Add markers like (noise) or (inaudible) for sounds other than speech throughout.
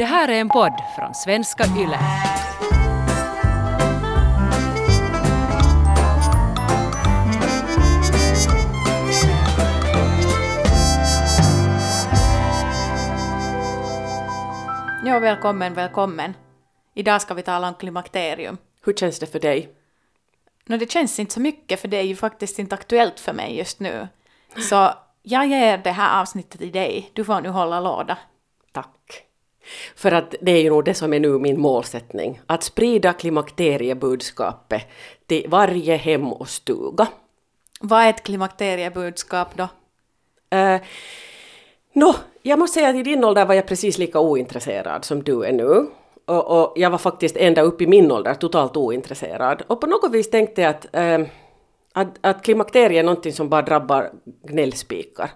Det här är en podd från svenska YLE. Ja, välkommen, välkommen. Idag ska vi tala om klimakterium. Hur känns det för dig? Nå, det känns inte så mycket för det är ju faktiskt inte aktuellt för mig just nu. Så jag ger det här avsnittet till dig. Du får nu hålla låda. Tack. För att det är ju nog det som är nu min målsättning. Att sprida klimakteriebudskapet till varje hem och stuga. Vad är ett klimakteriebudskap då? Uh, Nå, jag måste säga att i din ålder var jag precis lika ointresserad som du är nu. Och, och jag var faktiskt ända upp i min ålder totalt ointresserad. Och på något vis tänkte jag att, eh, att, att klimakteriet är någonting som bara drabbar gnällspikar.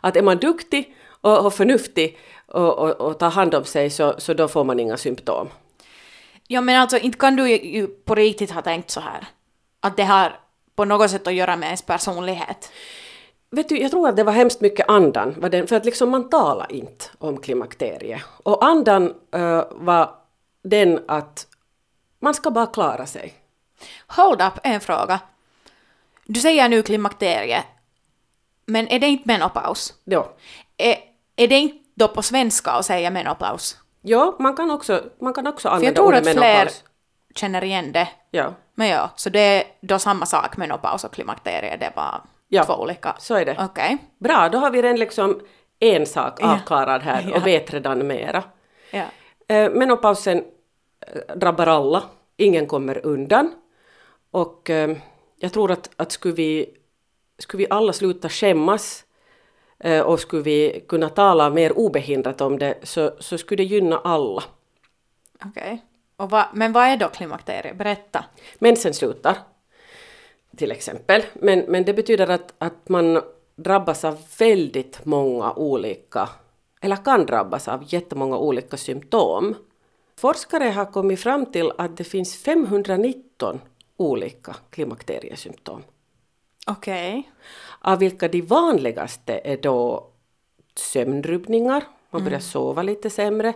Att är man duktig och, och förnuftig och, och, och tar hand om sig så, så då får man inga symptom. Ja, men alltså inte kan du ju på riktigt ha tänkt så här. Att det har på något sätt att göra med ens personlighet. Vet du, jag tror att det var hemskt mycket andan, för att liksom man talar inte om klimakteriet. Och andan uh, var den att man ska bara klara sig. Hold up, en fråga. Du säger nu klimakterie, men är det inte menopaus? Ja. Är, är det inte då på svenska att säga menopaus? Ja, man kan också, man kan också använda. För jag tror att fler känner igen det. Ja. Men ja, så det är då samma sak, menopaus och klimakterie, det var ja, två olika? så är det. Okej. Bra, då har vi redan liksom en sak avklarad här (laughs) ja. och vet redan mera. Ja. Eh, menopausen eh, drabbar alla, ingen kommer undan. Och eh, jag tror att, att skulle, vi, skulle vi alla sluta skämmas och skulle vi kunna tala mer obehindrat om det så, så skulle det gynna alla. Okej. Okay. men vad är då klimakteriet? Berätta. Mensen slutar till exempel. Men, men det betyder att, att man drabbas av väldigt många olika, eller kan drabbas av jättemånga olika symptom. Forskare har kommit fram till att det finns 519 olika klimakteriesymptom. Okej. Okay. Av vilka de vanligaste är då sömnrubbningar, man börjar mm. sova lite sämre,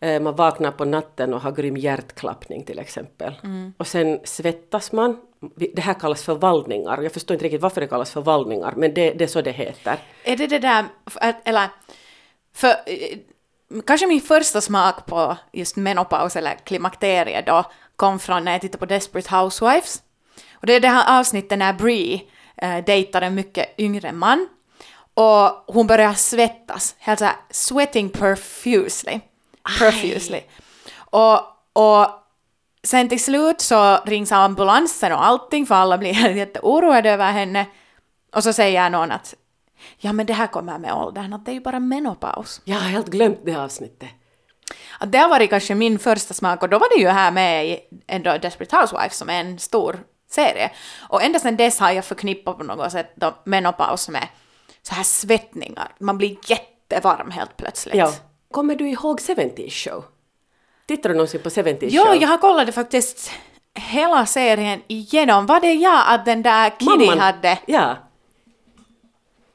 Eh, man vaknar på natten och har grym hjärtklappning till exempel. Mm. Och sen svettas man. Det här kallas för vallningar. Jag förstår inte riktigt varför det kallas för vallningar, men det, det är så det heter. Är det det där, eller, för eh, kanske min första smak på just menopaus eller klimakterie då kom från när jag tittade på Desperate Housewives. Och det är det här avsnittet när Brie äh, dejtar en mycket yngre man och hon börjar svettas, helt såhär sweating profusely profusely. Och, och sen till slut så rings ambulansen och allting för alla blir (laughs) jätteoroade över henne. Och så säger någon att ja men det här kommer med åldern, att det är ju bara menopaus. Jag har helt glömt det avsnittet. Att det har varit kanske min första smak och då var det ju här med i ändå Desperate Housewives som är en stor serie. Och ända sedan dess har jag förknippat på något sätt då menopaus med så här svettningar. Man blir jättevarm helt plötsligt. Ja. Kommer du ihåg 70 show? Tittar du någonsin på 70 show? Jo, jag har kollat det faktiskt hela serien igenom. Var det jag att den där Kitty Mamman, hade? Ja.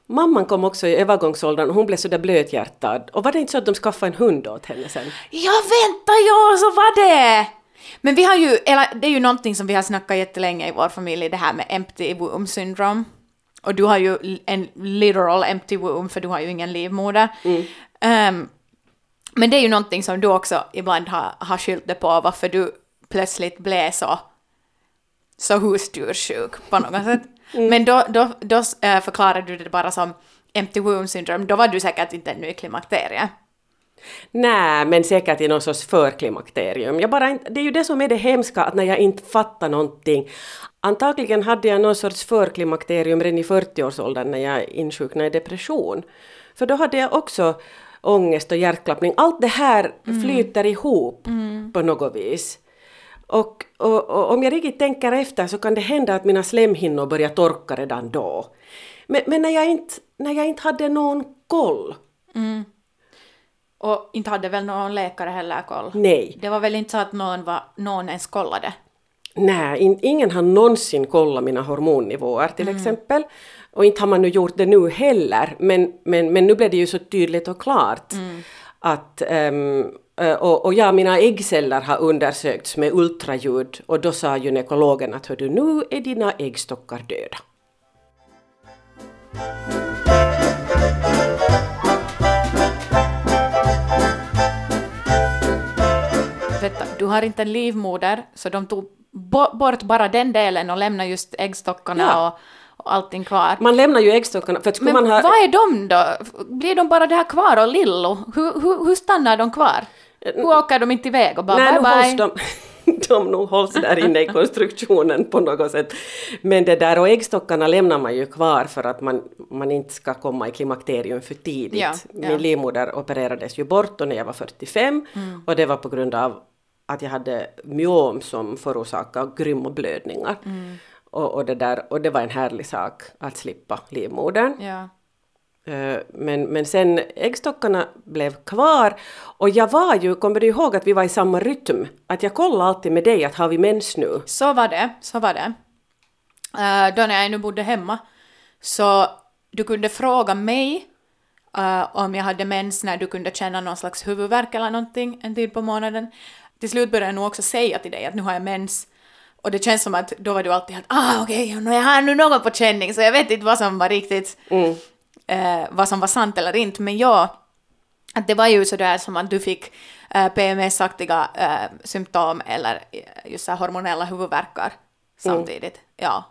Mamman kom också i övergångsåldern och hon blev sådär blöthjärtad. Och var det inte så att de skaffade en hund åt henne sen? Ja, vänta, ja, så var det! Men vi har ju, eller det är ju någonting som vi har snackat jättelänge i vår familj, det här med empty womb syndrome. Och du har ju en literal empty womb för du har ju ingen livmoder. Mm. Um, men det är ju någonting som du också ibland har, har skyllt dig på, varför du plötsligt blev så, så husdjurssjuk på något sätt. (laughs) Mm. Men då, då, då äh, förklarade du det bara som empty womb syndrome, då var du säkert inte ännu i klimakteriet. Nej, men säkert i någon sorts förklimakterium. Jag bara inte, det är ju det som är det hemska, att när jag inte fattar någonting. Antagligen hade jag någon sorts förklimakterium redan i 40-årsåldern när jag insjuknade i depression. För då hade jag också ångest och hjärtklappning. Allt det här mm. flyter ihop mm. på något vis. Och, och, och, om jag riktigt tänker efter så kan det hända att mina slemhinnor börjar torka redan då. Men, men när, jag inte, när jag inte hade någon koll. Mm. Och inte hade väl någon läkare heller koll? Nej. Det var väl inte så att någon, var, någon ens kollade? Nej, in, ingen har någonsin kollat mina hormonnivåer till mm. exempel. Och inte har man nu gjort det nu heller, men, men, men nu blev det ju så tydligt och klart mm. att, um, Och, och ja, mina äggceller har undersökts med ultraljud och då sa gynekologen att hördu, nu är dina äggstockar döda. Du har inte en livmoder, så de tog bo- bort bara den delen och lämnade just äggstockarna Ja. och, och allting kvar. Man lämnar ju äggstockarna, för att Men man ha... vad är de då? Blir de bara där kvar och lillo? Hur, hur, hur stannar de kvar? Hur åker de inte iväg och bara Nej, bye bye? de, (laughs) de nog hålls där inne i konstruktionen på något sätt. Men det där och äggstockarna lämnar man ju kvar för att man, man inte ska komma i klimakterium för tidigt. Ja, ja. Min livmoder opererades ju bort då när jag var 45 Mm. och det var på grund av att jag hade myom som förorsakade grymma blödningar. Mm. Och, och, det där, och det var en härlig sak att slippa livmodern. Ja. Eh, Men, men sen äggstockarna blev kvar och jag var ju, kommer du ihåg att vi var i samma rytm? Att jag kollade alltid med dig att har vi mens nu? Så var det, så var det. Eh, då när jag ännu bodde hemma, så du kunde fråga mig eh, om jag hade mens när du kunde känna någon slags huvudvärk eller någonting en tid på månaden. Till slut började jag nog också säga till dig att nu har jag mens. Och det känns som att då var du alltid att ah okej, okay, jag har nu något på känning så jag vet inte vad som var riktigt, Mm. eh, vad som var sant eller inte. Men ja, att det var ju sådär som att du fick eh, PMS-aktiga eh, symptom eller eh, just så hormonella huvudvärkar samtidigt. Ja.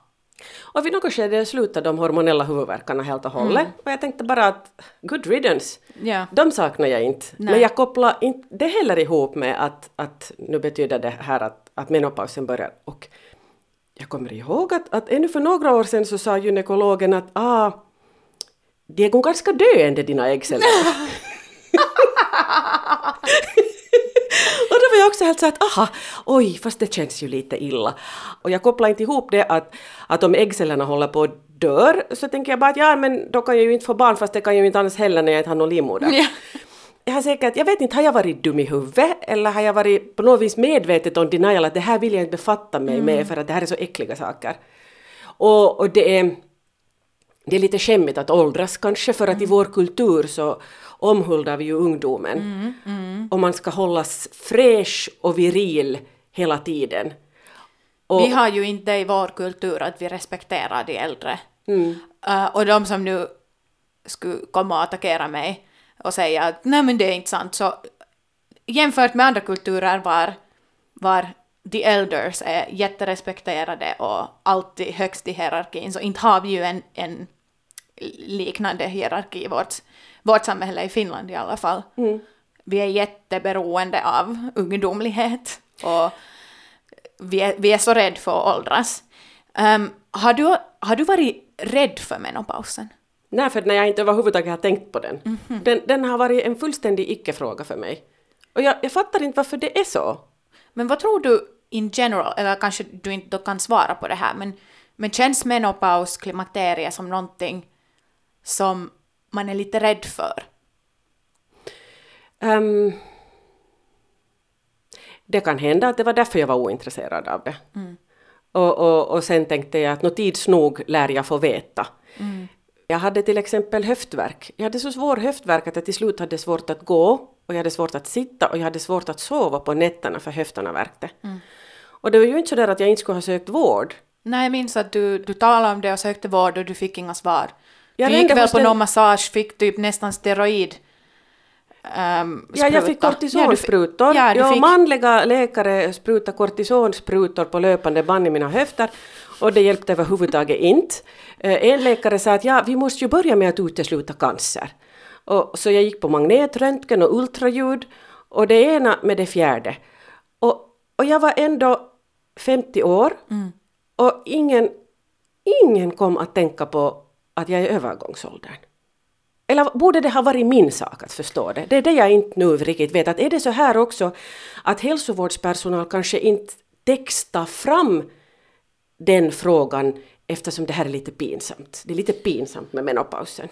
Och vid något skede slutade de hormonella huvudvärkarna helt och hållet. Och jag tänkte bara att good riddance. Ja. De saknar jag inte. Nej. Men jag kopplar inte det heller ihop med att, att nu betyder det här att, att menopausen börjar. Och jag kommer ihåg att, att ännu för några år sedan så sa gynekologen att ah, de är ganska döende dina äggceller. (laughs) (laughs) Och då var jag också helt så att aha, oj, fast det känns ju lite illa. Och jag kopplar inte ihop det att, att om äggcellerna håller på att dör så tänker jag bara att ja, men då kan jag ju inte få barn fast det kan jag ju inte annars heller när jag inte har någon livmoder. Ja. Jag har säkert, jag vet inte, har jag varit dum i huvudet eller har jag varit på något vis medvetet om denial att det här vill jag inte befatta mig med för att det här är så äckliga saker. Och, och det är det är lite skämmigt att åldras kanske för att i vår kultur så omhuldar vi ju ungdomen. Och man ska hållas fräsch och viril hela tiden. Och, Vi har ju inte i vår kultur att vi respekterar de äldre. Eh, och de som nu skulle komma och attackera mig och säga att nej men det är inte sant, så jämfört med andra kulturer var, var the elders är jätterespekterade och alltid högst i hierarkin, så inte har vi ju en, en liknande hierarki i vårt, vårt samhälle i Finland i alla fall. Vi är jätteberoende av ungdomlighet och vi är, vi är så rädda för att åldras. Ehm, har, du, har du varit rädd för menopausen? Nej, för när jag inte överhuvudtaget har tänkt på den. den. Den har varit en fullständig icke-fråga för mig. Och jag, jag fattar inte varför det är så. Men vad tror du in general, eller kanske du inte kan svara på det här, men, men känns menopaus, klimakterie som någonting som man är lite rädd för? Ehm, det kan hända att det var därför jag var ointresserad av det. Och, och, och sen tänkte jag att nå tids nog lär jag få veta. Jag hade till exempel höftvärk. Jag hade så svår höftvärk att jag till slut hade svårt att gå och jag hade svårt att sitta och jag hade svårt att sova på nätterna för höfterna värkte. Och det var ju inte så där att jag inte skulle ha sökt vård. Nej, jag minns att du, du talade om det och sökte vård och du fick inga svar. Jag du gick väl på den- någon massage, fick typ nästan steroid. ehm, Ja, jag fick kortisonsprutor. Ja, ja, fick, manliga läkare sprutade kortisonsprutor på löpande band i mina höfter och det hjälpte överhuvudtaget inte. Eh, En läkare sa att ja, vi måste ju börja med att utesluta cancer. Och, så jag gick på magnetröntgen och ultraljud och det ena med det fjärde. Och, och jag var ändå 50 år och ingen, ingen kom att tänka på att jag är i övergångsåldern. Eller borde det ha varit min sak att förstå det? Det är det jag inte nu riktigt vet. Att är det så här också att hälsovårdspersonal kanske inte textar fram den frågan eftersom det här är lite pinsamt. Det är lite pinsamt med menopausen.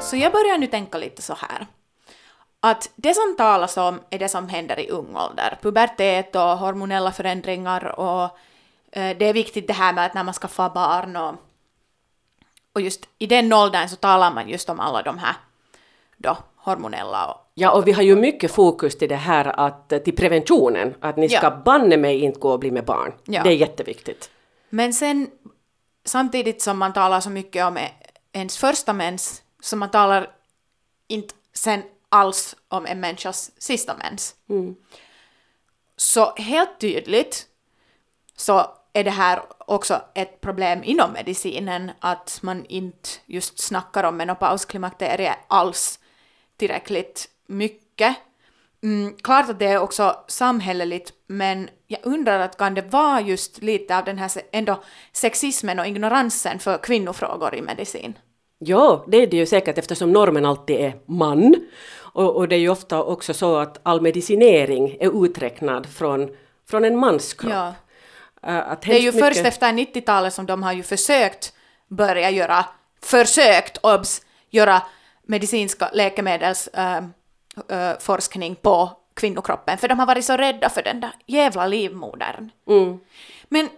Så jag börjar nu tänka lite så här. Att det som talas om är det som händer i ung ålder. Pubertet och hormonella förändringar och eh, det är viktigt det här med att när man skaffar barn och, och just i den åldern så talar man just om alla de här då hormonella och Ja, och vi har ju mycket fokus till det här att, till preventionen, att ni ska Ja. banne mig inte gå och bli med barn. Ja. Det är jätteviktigt. Men sen samtidigt som man talar så mycket om ens första mens, så man talar inte sen alls om en människas sista mens. Så helt tydligt så är det här också ett problem inom medicinen att man inte just snackar om menopausklimakteriet alls tillräckligt mycket. Mm, klart att det är också samhälleligt, men jag undrar att kan det vara just lite av den här ändå sexismen och ignoransen för kvinnofrågor i medicin? Ja, det är det ju säkert eftersom normen alltid är man. Och, och det är ju ofta också så att all medicinering är uträknad från, från en mans kropp. Ja. Att Det är ju hemskt först mycket- efter 90-talet som de har ju försökt börja göra, försökt, obs, göra medicinska läkemedelsforskning äh, äh, på kvinnokroppen, för de har varit så rädda för den där jävla livmodern. Men, men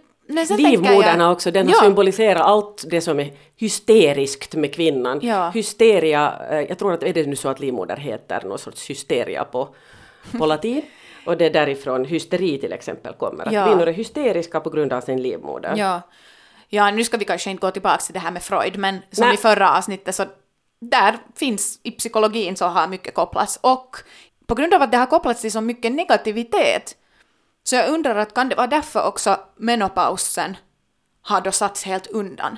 sen tänker Livmodern jag, också, den ja, symboliserat allt det som är hysteriskt med kvinnan. Ja. Hysteria, eh, jag tror att är det nu så att livmoder heter någon sorts hysteria på, på latin? (laughs) Och det är därifrån hysteri till exempel kommer. Att Ja. kvinnor är hysteriska på grund av sin livmoder. Ja. ja, nu ska vi kanske inte gå tillbaka till det här med Freud, men som Nej. i förra avsnittet så där finns i psykologin så har mycket kopplats och på grund av att det har kopplats till så mycket negativitet så jag undrar att kan det vara därför också menopausen har då satts helt undan?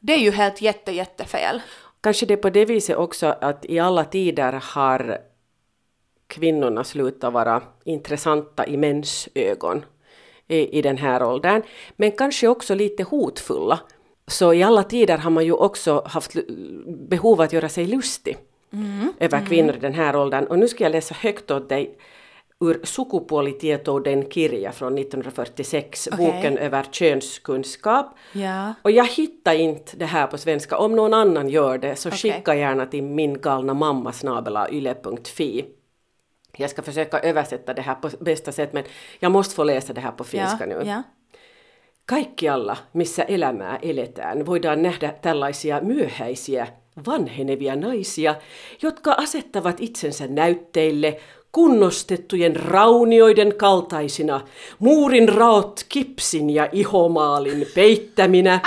Det är ju helt jätte, jättefel. Kanske det är på det viset också att i alla tider har kvinnorna slutat vara intressanta i mäns ögon i, i den här åldern. Men kanske också lite hotfulla. Så i alla tider har man ju också haft behov att göra sig lustig över kvinnor i den här åldern. Och nu ska jag läsa högt åt dig ur Sukupuolitietouden kirja från 1946, Okej. boken över könskunskap. Ja. Och jag hittar inte det här på svenska. Om någon annan gör det så Okej. skicka gärna till min galna mamma yle.fi. Jag ska försöka översätta det här på bästa sätt men jag måste få läsa det här på finska ja, nu. Ja. Kaikkialla, missä elämää eletään, voidaan nähdä tällaisia myöhäisiä, vanhenevia naisia, jotka asettavat itsensä näytteille kunnostettujen raunioiden kaltaisina, muurin raot kipsin ja ihomaalin peittäminä,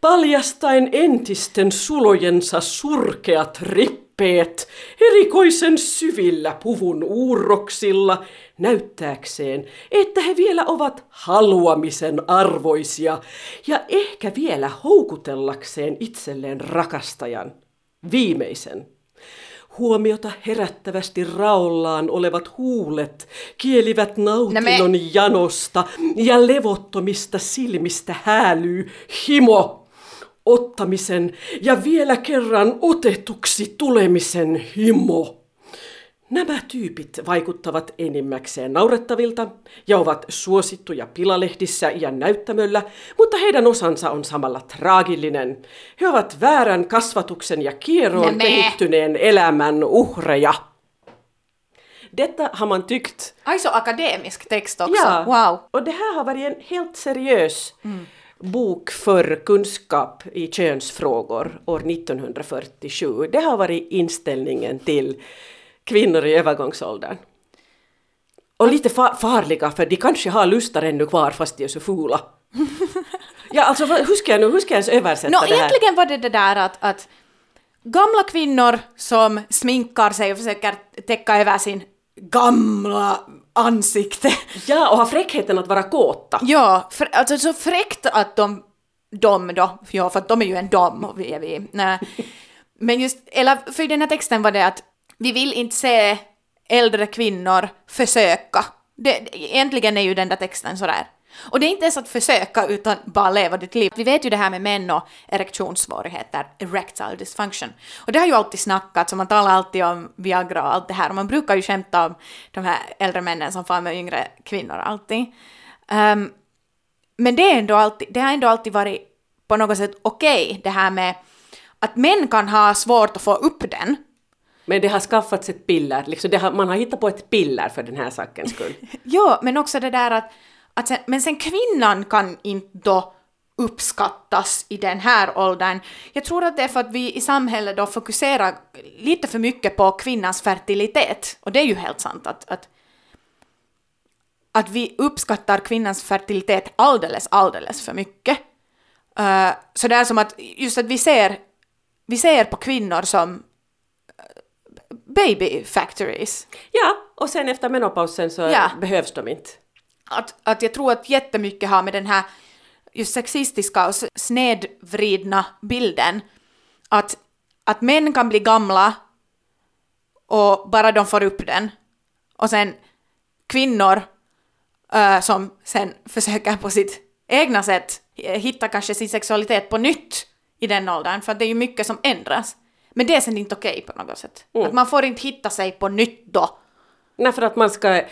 paljastaen entisten sulojensa surkeat rippeet, erikoisen syvillä puvun uurroksilla, näyttääkseen, että he vielä ovat haluamisen arvoisia ja ehkä vielä houkutellakseen itselleen rakastajan, viimeisen. Huomiota herättävästi raollaan olevat huulet kielivät nautinnon janosta ja levottomista silmistä häälyy himo, ottamisen ja vielä kerran otetuksi tulemisen himo. Nämä tyypit vaikuttavat enimmäkseen naurettavilta ja ovat suosittuja pilalehdissä ja näyttämöllä, mutta heidän osansa on samalla traagillinen. He ovat väärän kasvatuksen ja kieroon Nämen. kehittyneen elämän uhreja. Detta har man tyckt Aj, så akademisk text också. Ja, Wow. och det här har varit en helt seriös bok för kunskap i könsfrågor år 1947. Det har varit inställningen till kvinnor i övergångsåldern. Och lite fa- farliga, för de kanske har lustar ännu kvar fast de är så fula. (laughs) ja, alltså hur ska jag nu, hur ska jag ens översätta Nå, det här? egentligen var det det där att, att gamla kvinnor som sminkar sig och försöker täcka över sin gamla ansikte. Ja, och har fräckheten att vara kåta. Ja, för, alltså så fräckt att de, de då, ja för att de är ju en dom och vi är vi. Nej. (laughs) Men just, eller för i den här texten var det att vi vill inte se äldre kvinnor försöka. Det, egentligen är ju den där texten sådär. Och det är inte ens att försöka utan bara leva ditt liv. Vi vet ju det här med män och erektionssvårigheter, erectile dysfunction. Och det har ju alltid snackats och man talar alltid om Viagra och allt det här och man brukar ju skämta om de här äldre männen som far med yngre kvinnor alltid. Um, men det, är ändå alltid, det har ändå alltid varit på något sätt okej det här med att män kan ha svårt att få upp den. Men det har skaffats ett piller, liksom det har, man har hittat på ett piller för den här sakens skull. (laughs) Ja, men också det där att, att sen, men sen kvinnan kan inte då uppskattas i den här åldern. Jag tror att det är för att vi i samhället då fokuserar lite för mycket på kvinnans fertilitet. Och det är ju helt sant att, att, att vi uppskattar kvinnans fertilitet alldeles, alldeles för mycket. Uh, så det är som att just att vi ser, vi ser på kvinnor som baby factories. Ja, och sen efter menopausen så Ja. behövs de inte. Att, att jag tror att jättemycket har med den här just sexistiska och snedvridna bilden att, att män kan bli gamla och bara de får upp den. Och sen kvinnor äh, som sen (laughs) försöker på sitt egna sätt hitta kanske sin sexualitet på nytt i den åldern, för det är ju mycket som ändras. Men det är sen inte okej på något sätt. Att man får inte hitta sig på nytt då. Nej, för att man ska,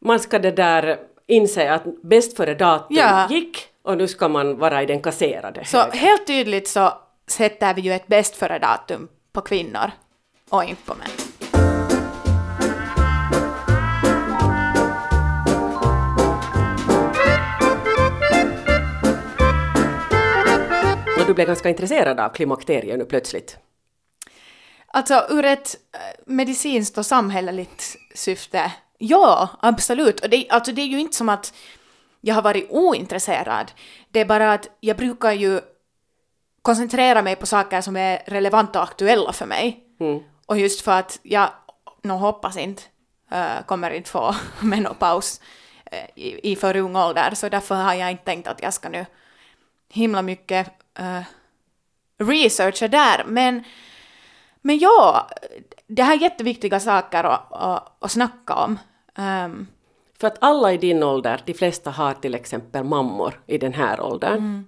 man ska det där inse att bäst före datum Ja. gick och nu ska man vara i den kasserade Så högen. helt tydligt så sätter vi ju ett bäst före datum på kvinnor och inte på män. Och du blev ganska intresserad av klimakteriet nu plötsligt. Alltså ur ett eh, medicinskt och samhälleligt syfte, ja, absolut. Och det, alltså, det är ju inte som att jag har varit ointresserad. Det är bara att jag brukar ju koncentrera mig på saker som är relevanta och aktuella för mig. Och just för att jag, nog hoppas inte, eh, kommer inte få (laughs) menopaus eh, i, i för ung ålder, så därför har jag inte tänkt att jag ska nu himla mycket eh, researcha där. Men, men ja, det här är jätteviktiga saker att, att, att snacka om. Ehm, För att alla i din ålder, de flesta har till exempel mammor i den här åldern.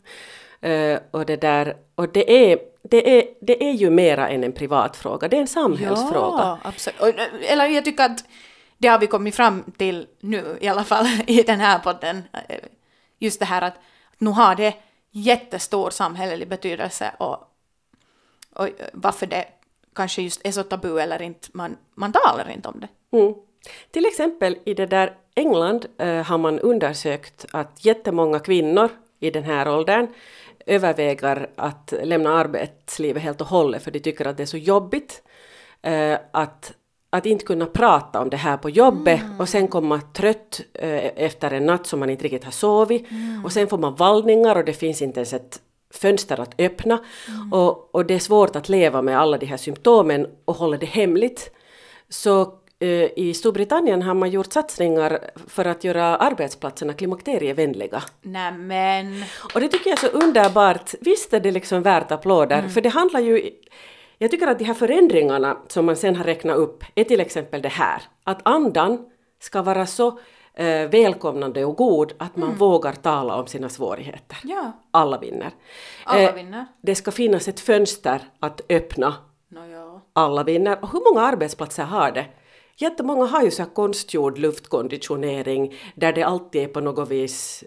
Eh, och det där, och det är, det, är, det är ju mera än en privat fråga, det är en samhällsfråga. Ja, absolut. Och, Eller jag tycker att det har vi kommit fram till nu i alla fall (laughs) i den här podden. Eh, Just det här att, att nu har det jättestor samhällelig betydelse och, och varför det kanske just är så tabu eller inte, man, man talar inte om det. Mm. Till exempel i det där England eh, har man undersökt att jättemånga kvinnor i den här åldern överväger att lämna arbetslivet helt och hållet för de tycker att det är så jobbigt eh, att, att inte kunna prata om det här på jobbet och sen komma trött eh, efter en natt som man inte riktigt har sovit och sen får man vallningar och det finns inte ens ett fönster att öppna och, och det är svårt att leva med alla de här symptomen och hålla det hemligt. Så eh, i Storbritannien har man gjort satsningar för att göra arbetsplatserna klimakterievänliga. Nämen. Och det tycker jag är så underbart. Visst är det liksom värt applåder, för det handlar ju... Jag tycker att de här förändringarna som man sen har räknat upp är till exempel det här, att andan ska vara så eh, välkomnande och god att man vågar tala om sina svårigheter. Ja, Alla vinner. alla Eh, vinner. Det ska finnas ett fönster att öppna Nåja. alla vinner. Och hur många arbetsplatser har det? Jättemånga har ju så här konstgjord luftkonditionering där det alltid är på något vis,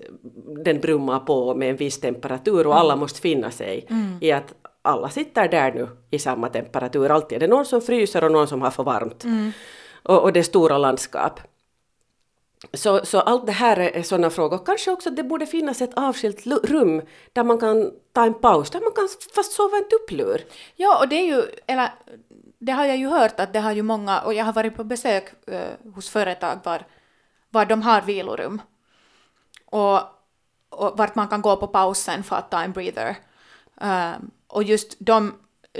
den brummar på med en viss temperatur och alla måste finna sig i att alla sitter där nu i samma temperatur. Alltid är det någon som fryser och någon som har för varmt. Och, och det stora landskap. Så, så allt det här är sådana frågor. Kanske också att det borde finnas ett avskilt rum där man kan ta en paus, där man kan fast sova en tupplur. Ja, och det är ju, eller det har jag ju hört att det har ju många, och jag har varit på besök eh, hos företag var, var de har vilorum. Och, och vart man kan gå på pausen för att ta en breather. Ehm, och just de,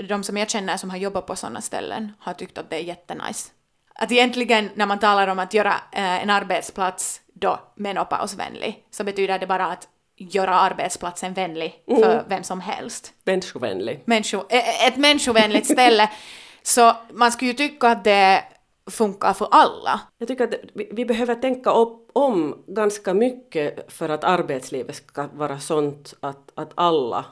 de som jag känner som har jobbat på sådana ställen har tyckt att det är jättenice. Att egentligen när man talar om att göra eh, en arbetsplats då menopausvänlig så betyder det bara att göra arbetsplatsen vänlig för vem som helst Människovänlig. människo, ä- ett människovänligt ställe. (laughs) Så man skulle ju tycka att det funkar för alla. Jag tycker att vi, vi behöver tänka upp, om ganska mycket för att arbetslivet ska vara sånt att, att alla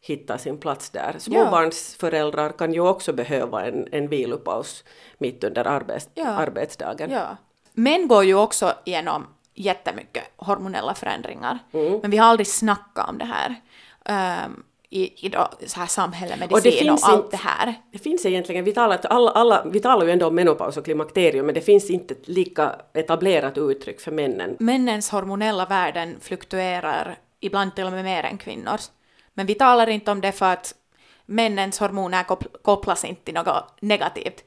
hittar sin plats där. Småbarnsföräldrar kan ju också behöva en, en vilopaus mitt under arbets, Ja. arbetsdagen. Ja. Män går ju också igenom jättemycket hormonella förändringar. Men vi har aldrig snackat om det här. Ehm, i, i då, så här samhälle, Och medicin och, finns allt inte- det här. Det finns egentligen, vi talar, alla, alla, vi talar ju ändå om menopaus och klimakterium, men det finns inte ett lika etablerat uttryck för männen. Männens hormonella värden fluktuerar ibland till och med mer än kvinnors. Men vi talar inte om det för att männens hormoner kop- kopplas inte till något negativt.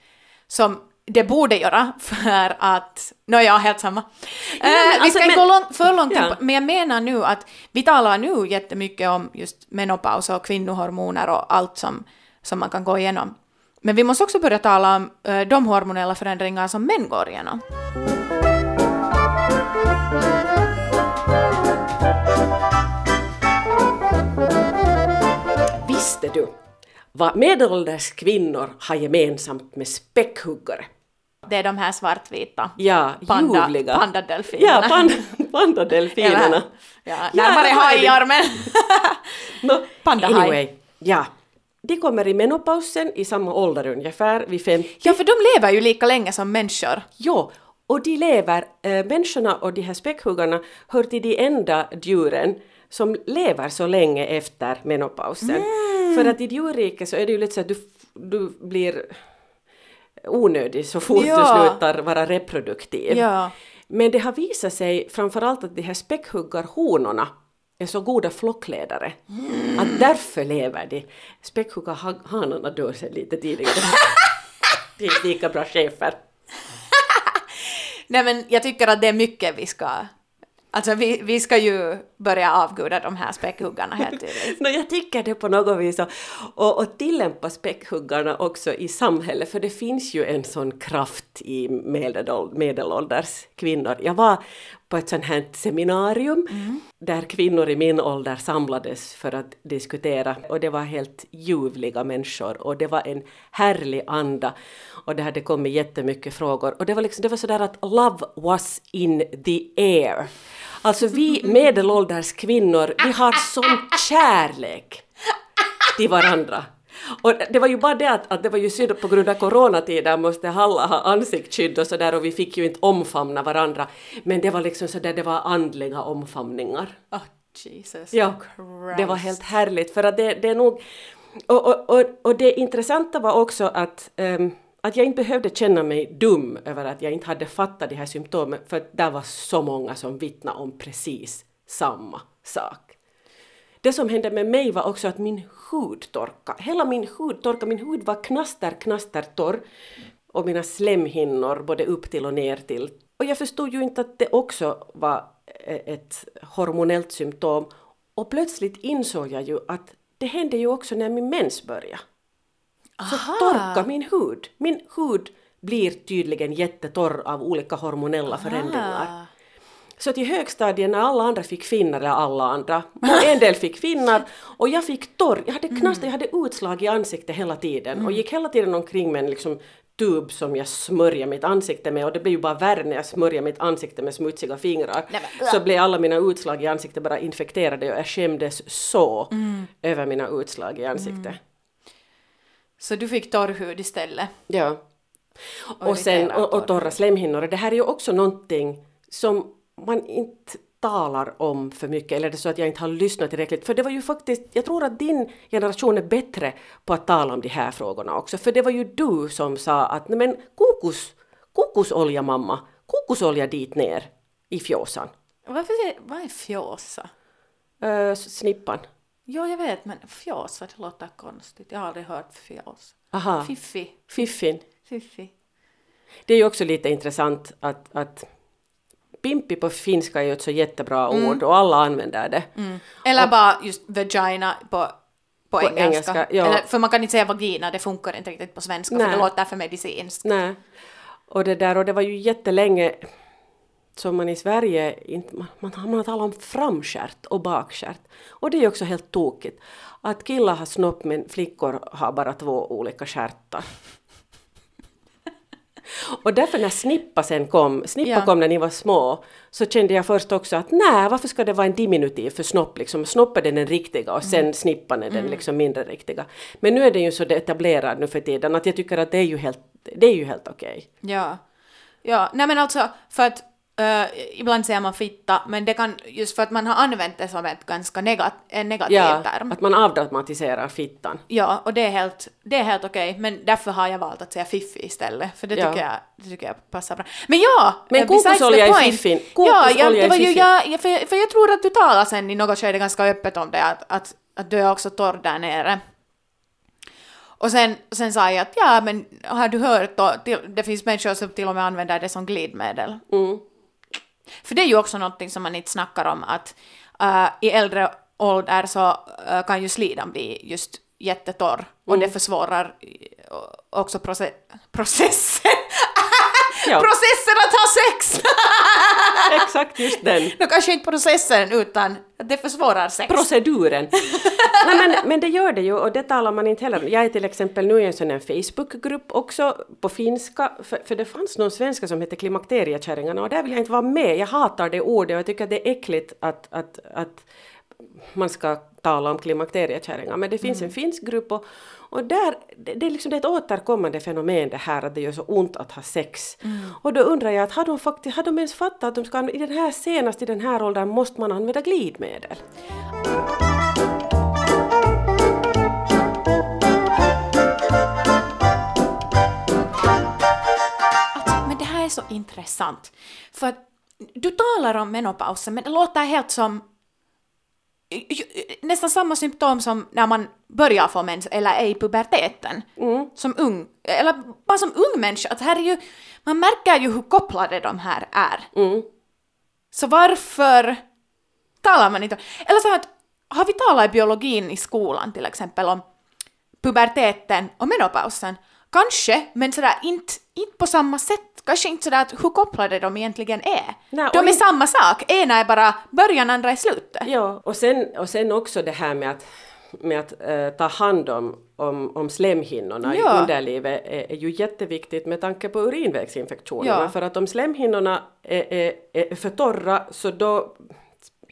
Som det borde göra för att... Nåja, helt samma. men Eh, vi alltså, ska inte men- gå för långt Ja. men jag menar nu att vi talar nu jättemycket om just menopaus och kvinnohormoner och allt som, som man kan gå igenom. Men vi måste också börja tala om eh, de hormonella förändringar som män går igenom. Visste du vad medelålders kvinnor har gemensamt med späckhuggare? Det är de här svartvita Ja, panda, ljuvliga. pandadelfinerna. Ja, pand, (laughs) pandadelfinerna. Ja, Ja, närmare det? hajar men... (laughs) No, Pandahaj. Anyway, ja. De kommer i menopausen i samma ålder ungefär, vid 50. ja, för de lever ju lika länge som människor. Jo, och de lever, äh, människorna och de här späckhuggarna hör till de enda djuren som lever så länge efter menopausen. Mm. För att i djurriket så är det ju lite så att du, du blir onödig så fort Ja. du slutar vara reproduktiv. Ja. Men det har visat sig framförallt att de här späckhuggarhonorna är så goda flockledare. Att därför lever de. Späckhuggarhanarna dör sen lite tidigare. (laughs) de är lika bra chefer. Nej men jag tycker att det är mycket vi ska... Alltså vi, vi ska ju börja avguda de här späckhuggarna helt (laughs) tydligt. No, jag tycker det på något vis och, och, tillämpa späckhuggarna också i samhället för det finns ju en sån kraft i medelåld- medelålders kvinnor. Jag var på ett sånt här seminarium där kvinnor i min ålder samlades för att diskutera och det var helt ljuvliga människor och det var en härlig anda och det hade kommit jättemycket frågor och det var liksom det var sådär att love was in the air. Alltså vi (laughs) medelålders kvinnor, vi har sån kärlek till varandra. Och det var ju bara det att, att det var ju synd på grund av coronatiden måste alla ha ansiktsskydd och sådär och vi fick ju inte omfamna varandra. Men det var liksom sådär, det var andliga omfamningar. Oh Jesus Ja, Christ. det var helt härligt för att det, det är nog... Och, och, och, och det intressanta var också att, ehm, att jag inte behövde känna mig dum över att jag inte hade fattat de här symptomen för att det var så många som vittnade om precis samma sak. Det som hände med mig var också att min hud torkade. Hela min hud torkade. Min hud var knaster, knaster torr. Och mina slemhinnor både upp till och ner till. Och jag förstod ju inte att det också var eh, ett hormonellt symptom. Och plötsligt insåg jag ju att det hände ju också när min mens började. Så torkade min hud. Min hud blir tydligen jättetorr av olika hormonella förändringar. Så att i högstadiet när alla andra fick finnar, eller alla andra, och en del fick finnar och jag fick torr, jag hade knaster, jag hade utslag i ansiktet hela tiden och gick hela tiden omkring med en liksom tub som jag smörjde mitt ansikte med och det blev ju bara värre när jag smörjde mitt ansikte med smutsiga fingrar. Nej, men- så blev alla mina utslag i ansiktet bara infekterade och jag skämdes så över mina utslag i ansiktet. Så du fick torr hud istället? Ja. Och, sen, irriterad och, och torr torra slemhinnor. Det här är ju också någonting som man inte talar om för mycket, eller är det så att jag inte har lyssnat tillräckligt? För det var ju faktiskt, jag tror att din generation är bättre på att tala om de här frågorna också, för det var ju du som sa att nej men kokos, kokosolja mamma, kokosolja dit ner i fjåsan, Varför är, vad är fjåsa? uh, snippan. Jo, jag vet, men fjåsa, det låter konstigt. Jag har aldrig hört fjås. Aha, Fiffi. fiffin. Fiffi. Det är ju också lite intressant att, att pimpi på finska är ju ett så jättebra ord och alla använder det. Eller bara just vagina på, på, engelska. engelska, ja. Eller, för man kan inte säga vagina, det funkar inte riktigt på svenska för Nej. det låter för medicinskt. Nej. Och det där, och det var ju jättelänge som man i Sverige inte, man, man, man har talat om framskärt och bakstjärt. Och det är ju också helt tokigt. Att killar har snopp men flickor har bara två olika stjärtar. Och därför när snippa sen kom, snippa Ja. kom när ni var små, så kände jag först också att nej, varför ska det vara en diminutiv för snopp? Liksom, snopp är den, den riktiga och sen snippan är den liksom mindre riktiga. Men nu är det ju så etablerat nu för tiden att jag tycker att det är ju helt, det är ju helt okej. Ja. Ja, nej men alltså för att Uh, ibland säger man fitta, men det kan just för att man har använt det som ett ganska negat, en negativ Ja, term. att man avdramatiserar fittan. Ja, och det är helt, det är helt okej, men därför har jag valt att säga fiffi istället, för det Ja. tycker, jag, det tycker jag passar bra. Men ja! Men eh, kokosolja i point- fiffin. Ja, ja, det var ju jag- för, för jag tror att du talar sen i något skede ganska öppet om det, att, att, att du är också torr där nere. Och sen, sen sa jag att ja, men har du hört då, till, det finns människor som till och med använder det som glidmedel. Mm. För det är ju också någonting som man inte snackar om att äh, i äldre ålder så äh, kan ju slidan bli just jättetorr och det försvårar äh, också proce- processen. (laughs) Ja. processen att ha sex! (laughs) Exakt just den. no, kanske inte processen utan det försvårar sex. proceduren. (laughs) Nej, men, men det gör det ju och det talar man inte heller om. Jag är till exempel nu i en sån här Facebookgrupp också på finska, för, för det fanns någon svenska som hette Klimakteriekärringarna och där vill jag inte vara med. Jag hatar det ordet och jag tycker att det är äckligt att, att, att man ska tala om klimakteriekärringar. Men det finns en finsk grupp och, och där, det, det är liksom det är ett återkommande fenomen det här att det gör så ont att ha sex. Och då undrar jag att har de, faktiskt, har de ens fattat att de ska, i den här, senast i den här åldern måste man använda glidmedel? Alltså, men det här är så intressant. För att du talar om menopausen, men det låter helt som nästan samma symptom som när man börjar få mens eller är i puberteten. Som ung, eller bara som ung människa. Att här är ju, man märker ju hur kopplade de här är. Så varför talar man inte Eller så att, har vi talat i biologin i skolan till exempel om puberteten och menopausen? Kanske, men sådär inte, inte på samma sätt. Kanske inte sådär att hur kopplade de egentligen är. Nej, de är inte- samma sak. Ena är bara början, andra är slutet. Ja, och sen, och sen också det här med att, med att eh, ta hand om, om, om slemhinnorna Ja. i underlivet är, är ju jätteviktigt med tanke på urinvägsinfektionerna. Ja. För att om slemhinnorna är, är, är för torra så då,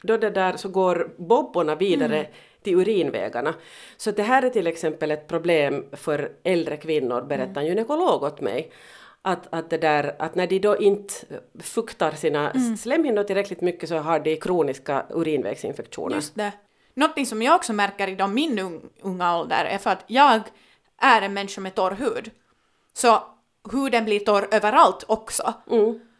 då det där så går bobborna vidare Mm. till urinvägarna. Så det här är till exempel ett problem för äldre kvinnor, berättar en Mm. gynekolog åt mig. Att, att, det där, att när de då inte fuktar sina Mm. slemhinnor tillräckligt mycket så har de kroniska urinvägsinfektioner. Just det. Någonting som jag också märker i min ung, unga ålder är för att jag är en människa med torr hud. Så huden blir torr överallt också.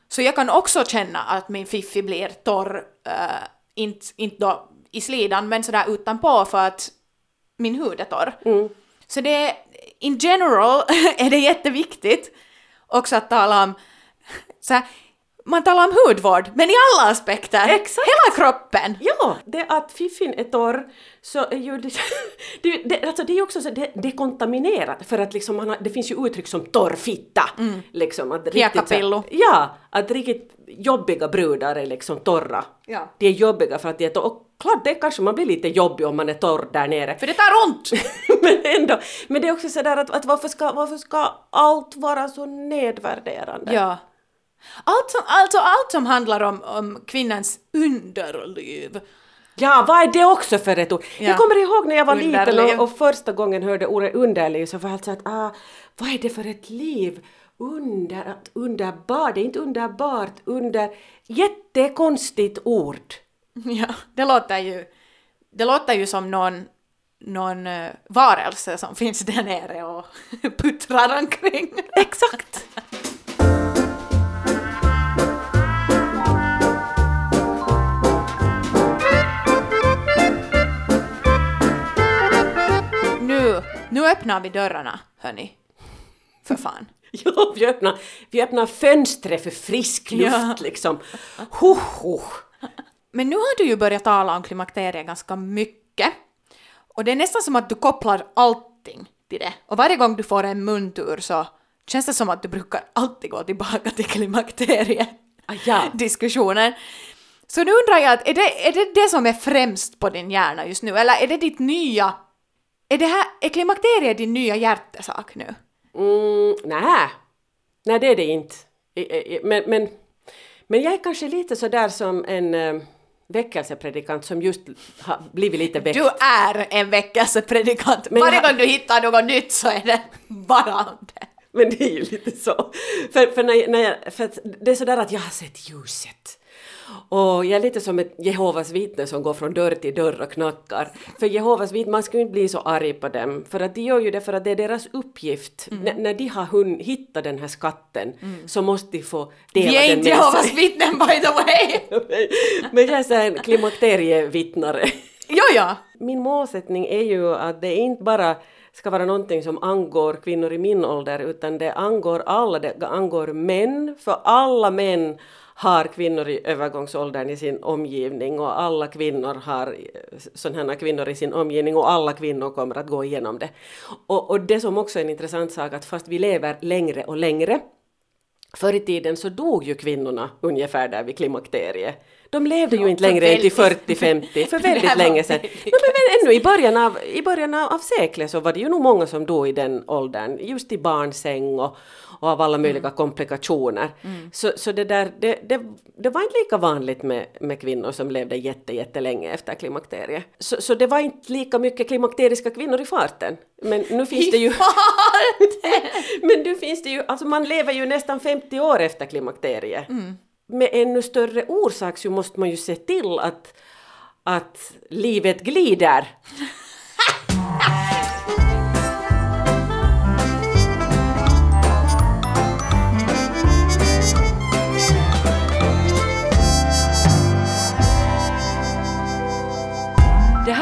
Så jag kan också känna att min fiffi blir torr, uh, inte, inte då i slidan, men sådär utanpå för att min hud är torr. Så det är, in general (laughs) är det jätteviktigt också att tala om så här, man talar om hudvård, men i alla aspekter. Exakt. Hela kroppen. Ja, det att fiffin är torr så är ju det, (laughs) det, det, alltså det är ju också så det, det är kontaminerat för att liksom man har, det finns ju uttryck som torr fitta. Liksom att riktigt så-. Ja, att riktigt jobbiga brudar är liksom torra. Ja. De är jobbiga för att de är torra. Och klart, det kanske man blir lite jobbig om man är torr där nere. För det tar ont! (laughs) men ändå, men det är också sådär att, att varför, ska, varför ska allt vara så nedvärderande? Ja. Allt som, alltså allt som handlar om, om kvinnans underliv. Ja, vad är det också för ett ord? Ja. Jag kommer ihåg när jag var liten Underliv. och, och första gången hörde ordet underliv så var jag alltså att ah, vad är det för ett liv? Under, att underbar, det är inte underbart, under, jättekonstigt ord. (laughs) Ja, det låter ju, det låter ju som någon, någon uh, varelse som finns där nere och (laughs) puttrar omkring. Exakt! Nu, öppnar vi dörrarna, hörni. För fan. (laughs) Ja, vi öppnar, vi öppnar fönstret för frisk luft Ja. liksom. Huh, huh. Men nu har du ju börjat tala om klimakteriet ganska mycket. Och det är nästan som att du kopplar allting till det. Och varje gång du får en muntur så känns det som att du brukar alltid gå tillbaka till klimakteriet. Ah, ja. diskussionen. Så nu undrar jag, att är det, är det det som är främst på din hjärna just nu? Eller är det ditt nya... Är, det här, är klimakteriet din nya hjärtesak nu? Mm, nej. nej, det är det inte. Men, men, men jag är kanske lite sådär som en äh, väckelsepredikant som just har blivit lite väckt. Du är en väckelsepredikant. Men Varje jag- gång du hittar något nytt så är det bara om det. Men det är ju lite så. För, för, när, när jag, för det är sådär att jag har sett ljuset. Och jag är lite som ett Jehovas vittne som går från dörr till dörr och knackar. För Jehovas vittnen, man ska ju inte bli så arg på dem, för att de gör ju det för att det är deras uppgift. Mm. När de har hun hittat den här skatten mm. så måste de få dela den med sig. Vi är inte Jehovas vittnen by the way! (laughs) Men jag är så en klimakterievittnare. jo, ja. Min målsättning är ju att det inte bara ska vara någonting som angår kvinnor i min ålder utan det angår alla, det angår män, för alla män har kvinnor i övergångsåldern i sin omgivning och alla kvinnor har sådana kvinnor i sin omgivning och alla kvinnor kommer att gå igenom det. Och, och det som också är en intressant sak att fast vi lever längre och längre Förr i tiden så dog ju kvinnorna ungefär där vid klimakteriet. De levde ju inte längre än till 40-50, för väldigt länge sedan. No, men ännu i början, av, i början av seklet så var det ju nog många som dog i den åldern, just i barnsäng och, och av alla möjliga mm. komplikationer. Mm. Så, så det, där, det, det, det, var inte lika vanligt med, med kvinnor som levde jätte, jättelänge efter klimakteriet. Så, så det var inte lika mycket klimakteriska kvinnor i farten. Men nu finns I det ju... (laughs) (laughs) men nu finns det ju, alltså man lever ju nästan 50 år efter klimakteriet. Mm. Med ännu större orsak så måste man ju se till att, att livet glider.